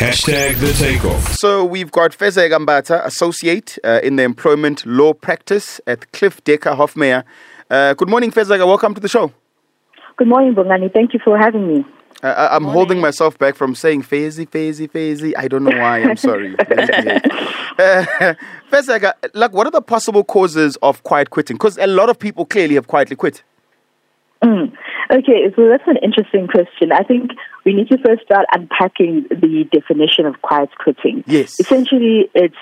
Hashtag the takeoff. So we've got Fezeka Mbatha, associate uh, in the employment law practice at Cliffe Dekker Hofmeyr. Uh, good morning, Feza. Welcome to the show. Good morning, Bongani. Thank you for having me. Uh, I- I'm holding myself back from saying Fezi, Fezi, Fezi. I don't know why. I'm sorry. uh, Feza, like, what are the possible causes of quiet quitting? Because a lot of people clearly have quietly quit. Mm. Okay, so that's an interesting question. I think we need to first start unpacking the definition of quiet quitting. Yes. Essentially, it's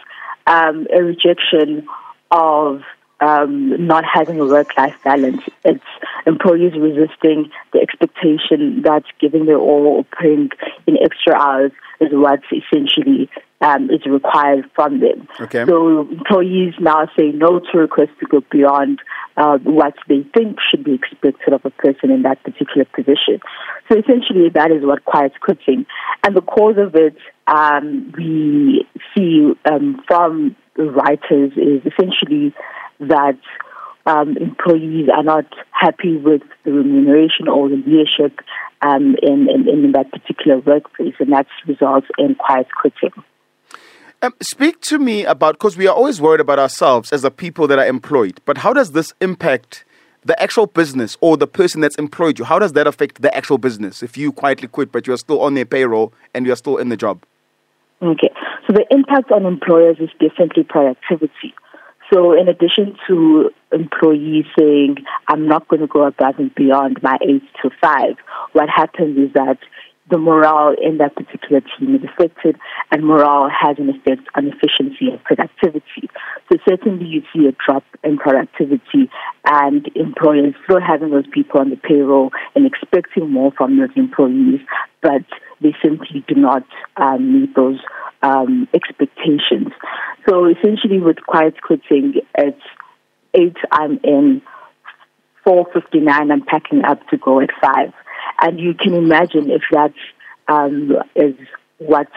um, a rejection of um, not having a work-life balance. It's employees resisting the expectation that giving their all or putting in extra hours is what's essentially um, is required from them. Okay. So employees now say no to requests to go beyond uh, what they think should be expected of a person in that particular position. So essentially, that is what quiet quitting. And the cause of it, um, we see um, from writers, is essentially that um, employees are not happy with the remuneration or the leadership um, in, in, in that particular workplace, and that results in quiet quitting. Um, speak to me about because we are always worried about ourselves as the people that are employed. But how does this impact the actual business or the person that's employed you? How does that affect the actual business if you quietly quit but you're still on their payroll and you're still in the job? Okay, so the impact on employers is definitely productivity. So, in addition to employees saying, I'm not going to go above and beyond my eight to five, what happens is that the morale in that particular team is affected, and morale has an effect on efficiency and productivity. So, certainly, you see a drop in productivity, and employers still having those people on the payroll and expecting more from those employees, but they simply do not um, meet those um, expectations. So essentially, with quiet quitting, it's eight. I'm in. Four fifty nine. I'm packing up to go at five, and you can imagine if that um, is what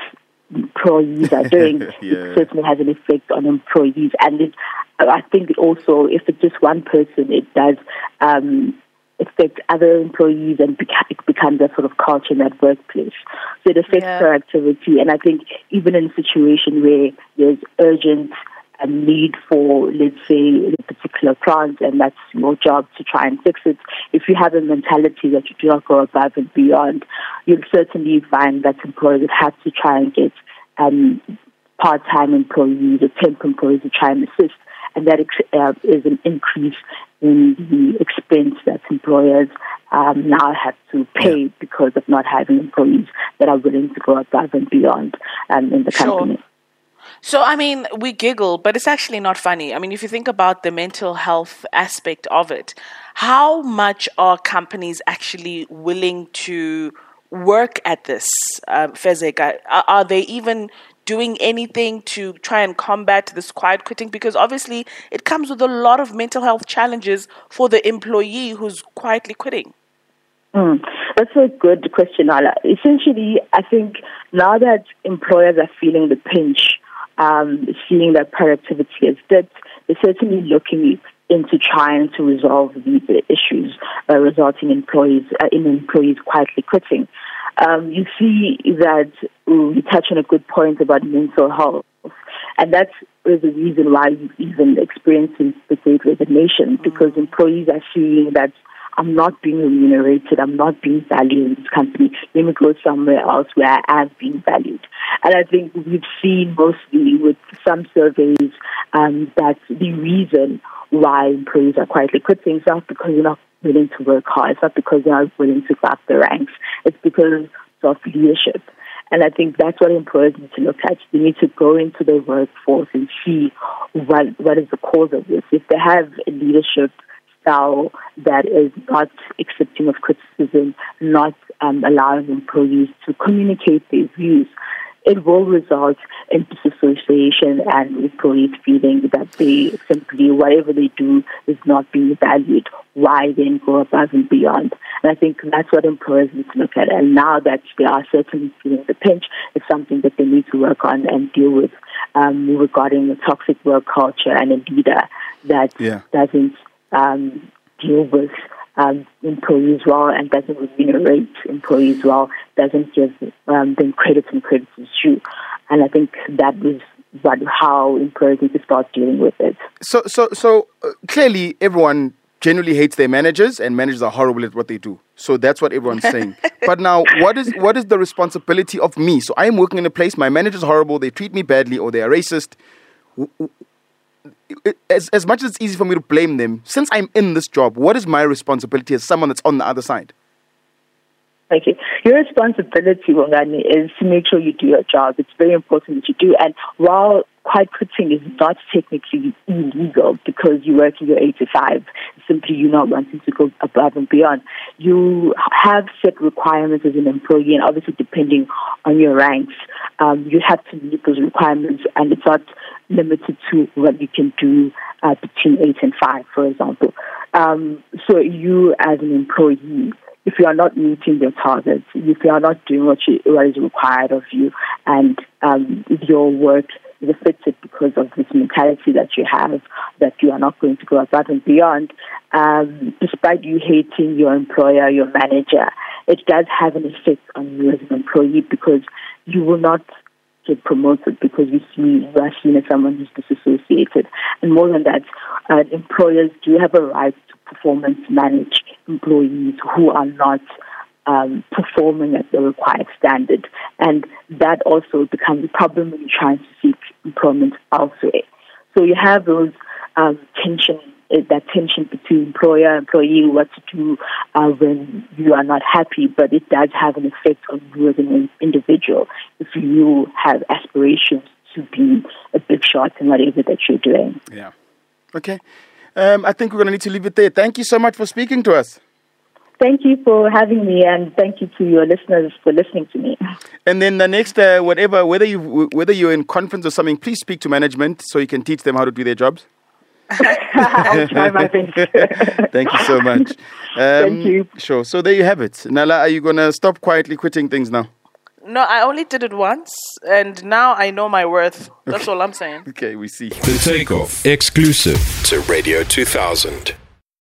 employees are doing. Yeah. It certainly has an effect on employees, and it, I think also if it's just one person, it does. Um, affect other employees and beca- it becomes a sort of culture in that workplace. So it affects Yeah. productivity. And I think even in a situation where there's urgent um, need for, let's say, a particular plant and that's your job to try and fix it, if you have a mentality that you do not go above and beyond, you'll certainly find that employers would have to try and get um, part-time employees or temp employees to try and assist and that uh, is an increase in the expense that employers um, now have to pay because of not having employees that are willing to go above and beyond um, in the Sure. company. So, I mean, we giggle, but it's actually not funny. I mean, if you think about the mental health aspect of it, how much are companies actually willing to work at this, uh, are they even doing anything to try and combat this quiet quitting? Because obviously, it comes with a lot of mental health challenges for the employee who's quietly quitting. Mm, that's a good question, Nala. Essentially, I think now that employers are feeling the pinch, um, seeing that productivity has dipped, they're certainly looking into trying to resolve these issues, uh, resulting in employees uh, in employees quietly quitting. Um, you see that mm, you touch on a good point about mental health, and that's the reason why you even experiencing the great resignation because employees are seeing that I'm not being remunerated, I'm not being valued in this company. Let me go somewhere else where I am being valued. And I think we've seen mostly with some surveys um, that the reason why employees are quietly quitting is not because they're not willing to work hard, it's not because they're not willing to go up the ranks, it's because of leadership. And I think that's what employers need to look at. They need to go into the workforce and see what what is the cause of this. If they have a leadership style that is not accepting of criticism, not um, allowing employees to communicate their views, it will result in disassociation and employees feeling that they simply, whatever they do is not being valued. Why then go above and beyond? And I think that's what employers need to look at. And now that they are certainly feeling the pinch, it's something that they need to work on and deal with um, regarding the toxic work culture and a leader that Yeah. doesn't um, deal with um, employees well and doesn't remunerate employees well, doesn't give um, them credit and credit is due. And I think that is what, how employers need to start dealing with it. So, so, so uh, clearly, everyone generally hates their managers, and managers are horrible at what they do. So that's what everyone's saying. but now, what is what is the responsibility of me? So I am working in a place. My manager's horrible. They treat me badly, or they are racist. As as much as it's easy for me to blame them, since I'm in this job, what is my responsibility as someone that's on the other side? Okay. Your responsibility, Bongani, is to make sure you do your job. It's very important that you do. And while quiet quitting is not technically illegal because you work in your 8 to 5, simply you're not wanting to go above and beyond. You have set requirements as an employee, and obviously, depending on your ranks, um, you have to meet those requirements, and it's not limited to what you can do uh, between 8 and 5, for example. Um, so, you as an employee, if you are not meeting your targets, if you are not doing what, you, what is required of you, and um, your work is affected because of this mentality that you have that you are not going to go above and beyond, um, despite you hating your employer, your manager, it does have an effect on you as an employee because you will not get promoted because you see seen as someone who's disassociated. And more than that, uh, employers do have a right to performance manage employees who are not um, performing at the required standard. And that also becomes a problem when you're trying to seek employment elsewhere. So you have those um, tension, uh, that tension between employer and employee, what to do uh, when you are not happy, but it does have an effect on you as an individual if you have aspirations to be a big shot in whatever that you're doing. Yeah. Okay. Um, I think we're going to need to leave it there. Thank you so much for speaking to us. Thank you for having me, and thank you to your listeners for listening to me. And then the next, uh, whatever, whether you whether you're in conference or something, please speak to management so you can teach them how to do their jobs. I'll try my best. Thank you so much. Um, Thank you. Sure. So there you have it. Nala, are you going to stop quietly quitting things now? No, I only did it once, and now I know my worth. That's all I'm saying. Okay, we see. The Takeoff. Exclusive to Radio 2000.